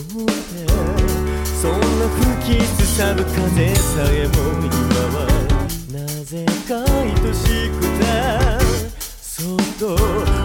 そんな吹きつさぶ風さえも今はなぜか愛しくたそっと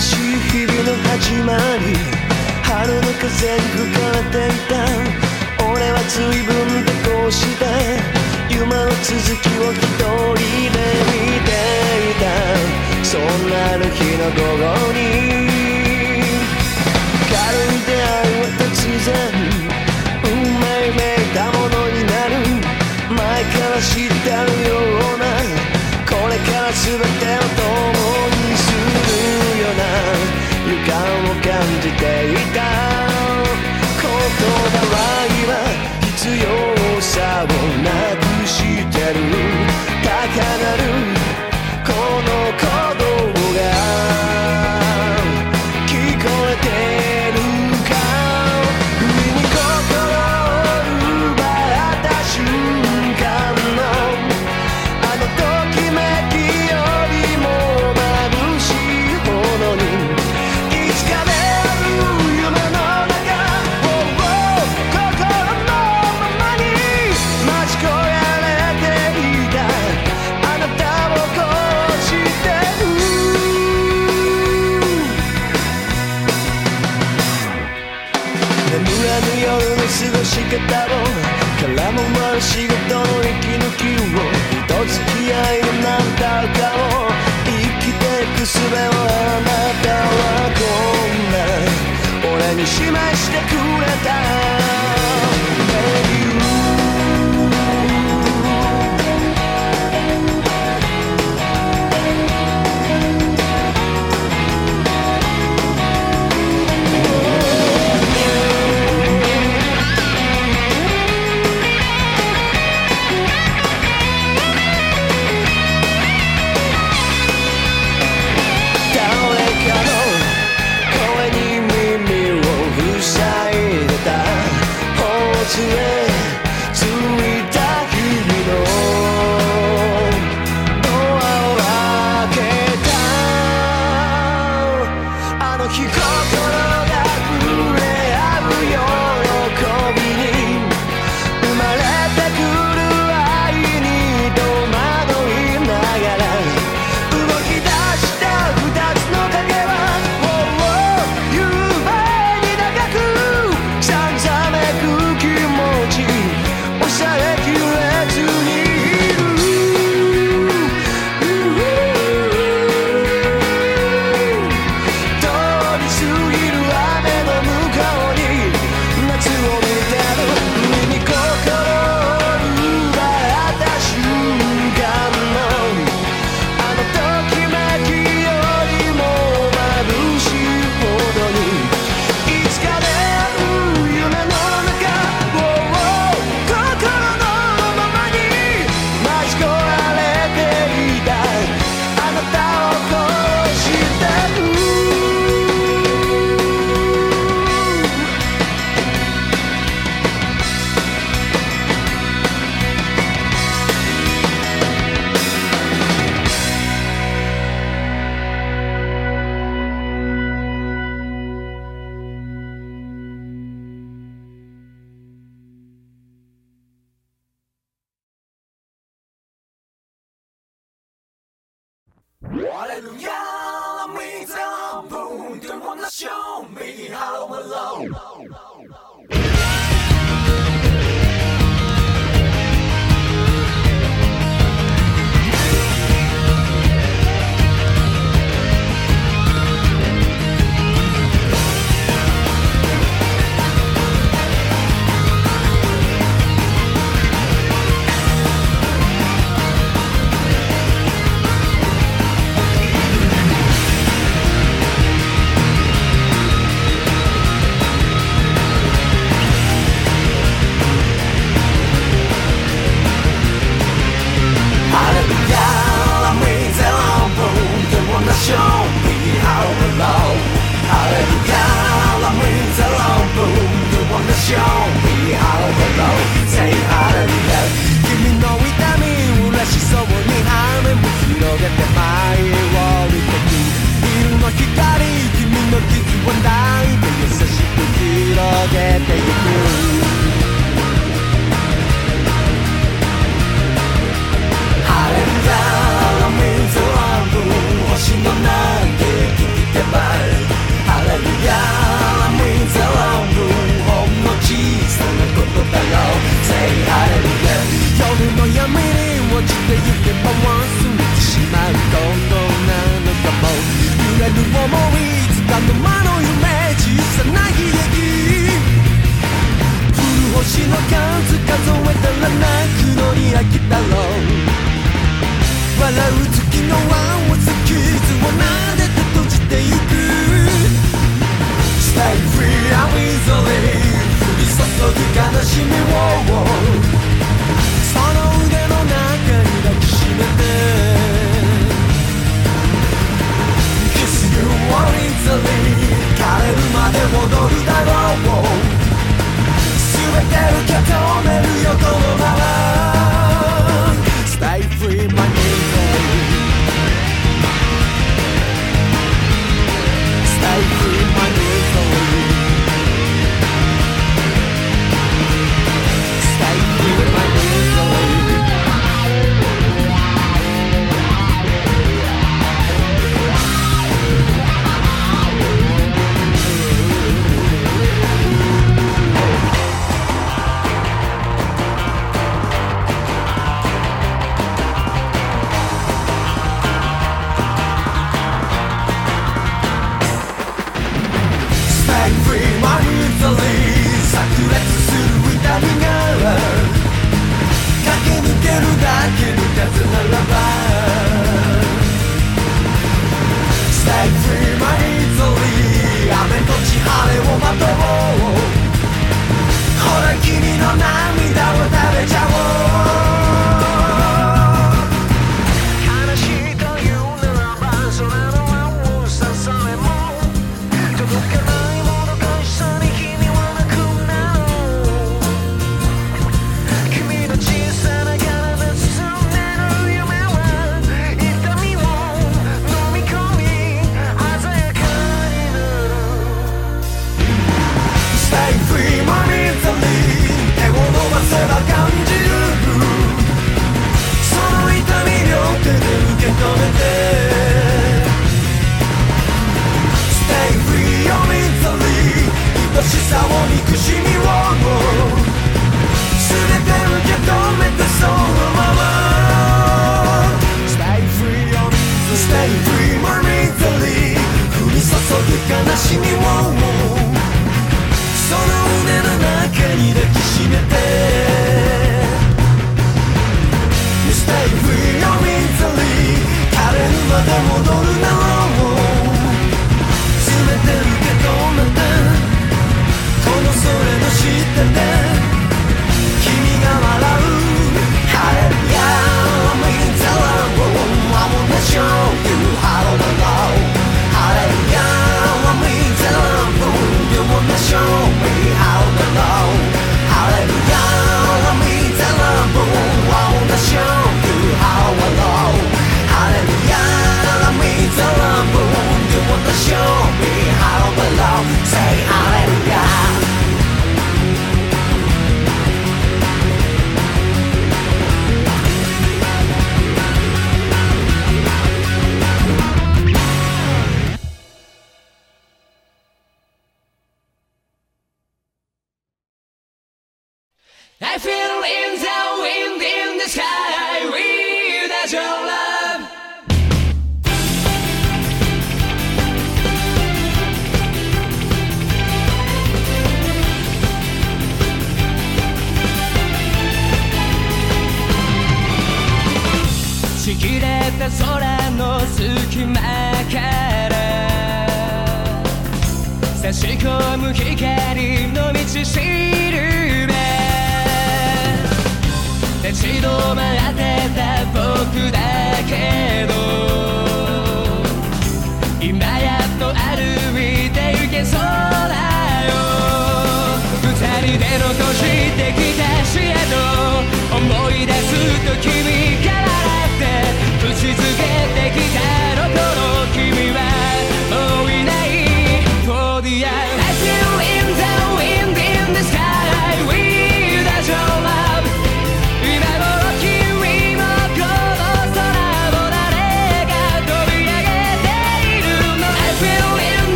しい日々の始まり春の風に吹かれていた俺は随分でこうして夢の続きを一人で見ていた。そんなある日の午後に軽い出会いは突然運命めいたものになる。前から知ってるような。これから全て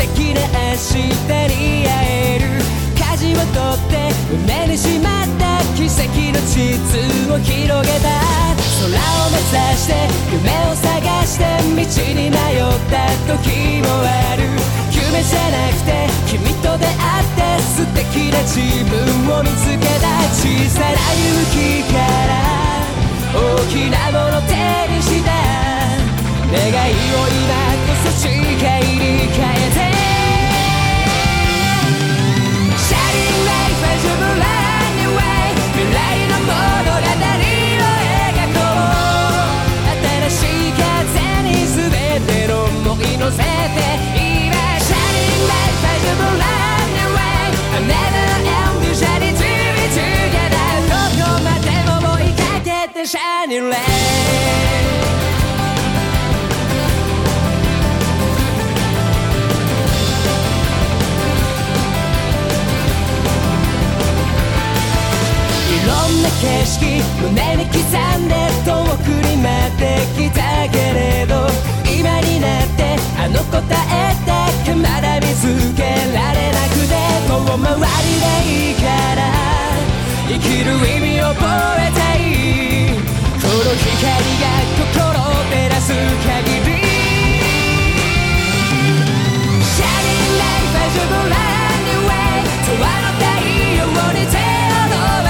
敵な明日に会える舵を取って胸にしまった奇跡の地図を広げた。空を目指して夢を探して道に迷った時もある。夢じゃなくて君と出会って素敵な自分を見つけた小さな勇気から大きなもの手にした。願いを今こそ誓いに変えて Shining light as a brand new way 未来の物語を描こう新しい風に全ての想い乗せて今 Shining light as a brand new way I never end shining to be together どこまでも追いかけて Shining light いろんな景色胸に刻んで遠くに待ってきたけれど今になってあの答えだけまだ見つけられなくて遠回りでいいから生きる意味を覚えたい。この光が心を照らす限り。Shining light as a brand new way 永遠の太陽に手を伸ば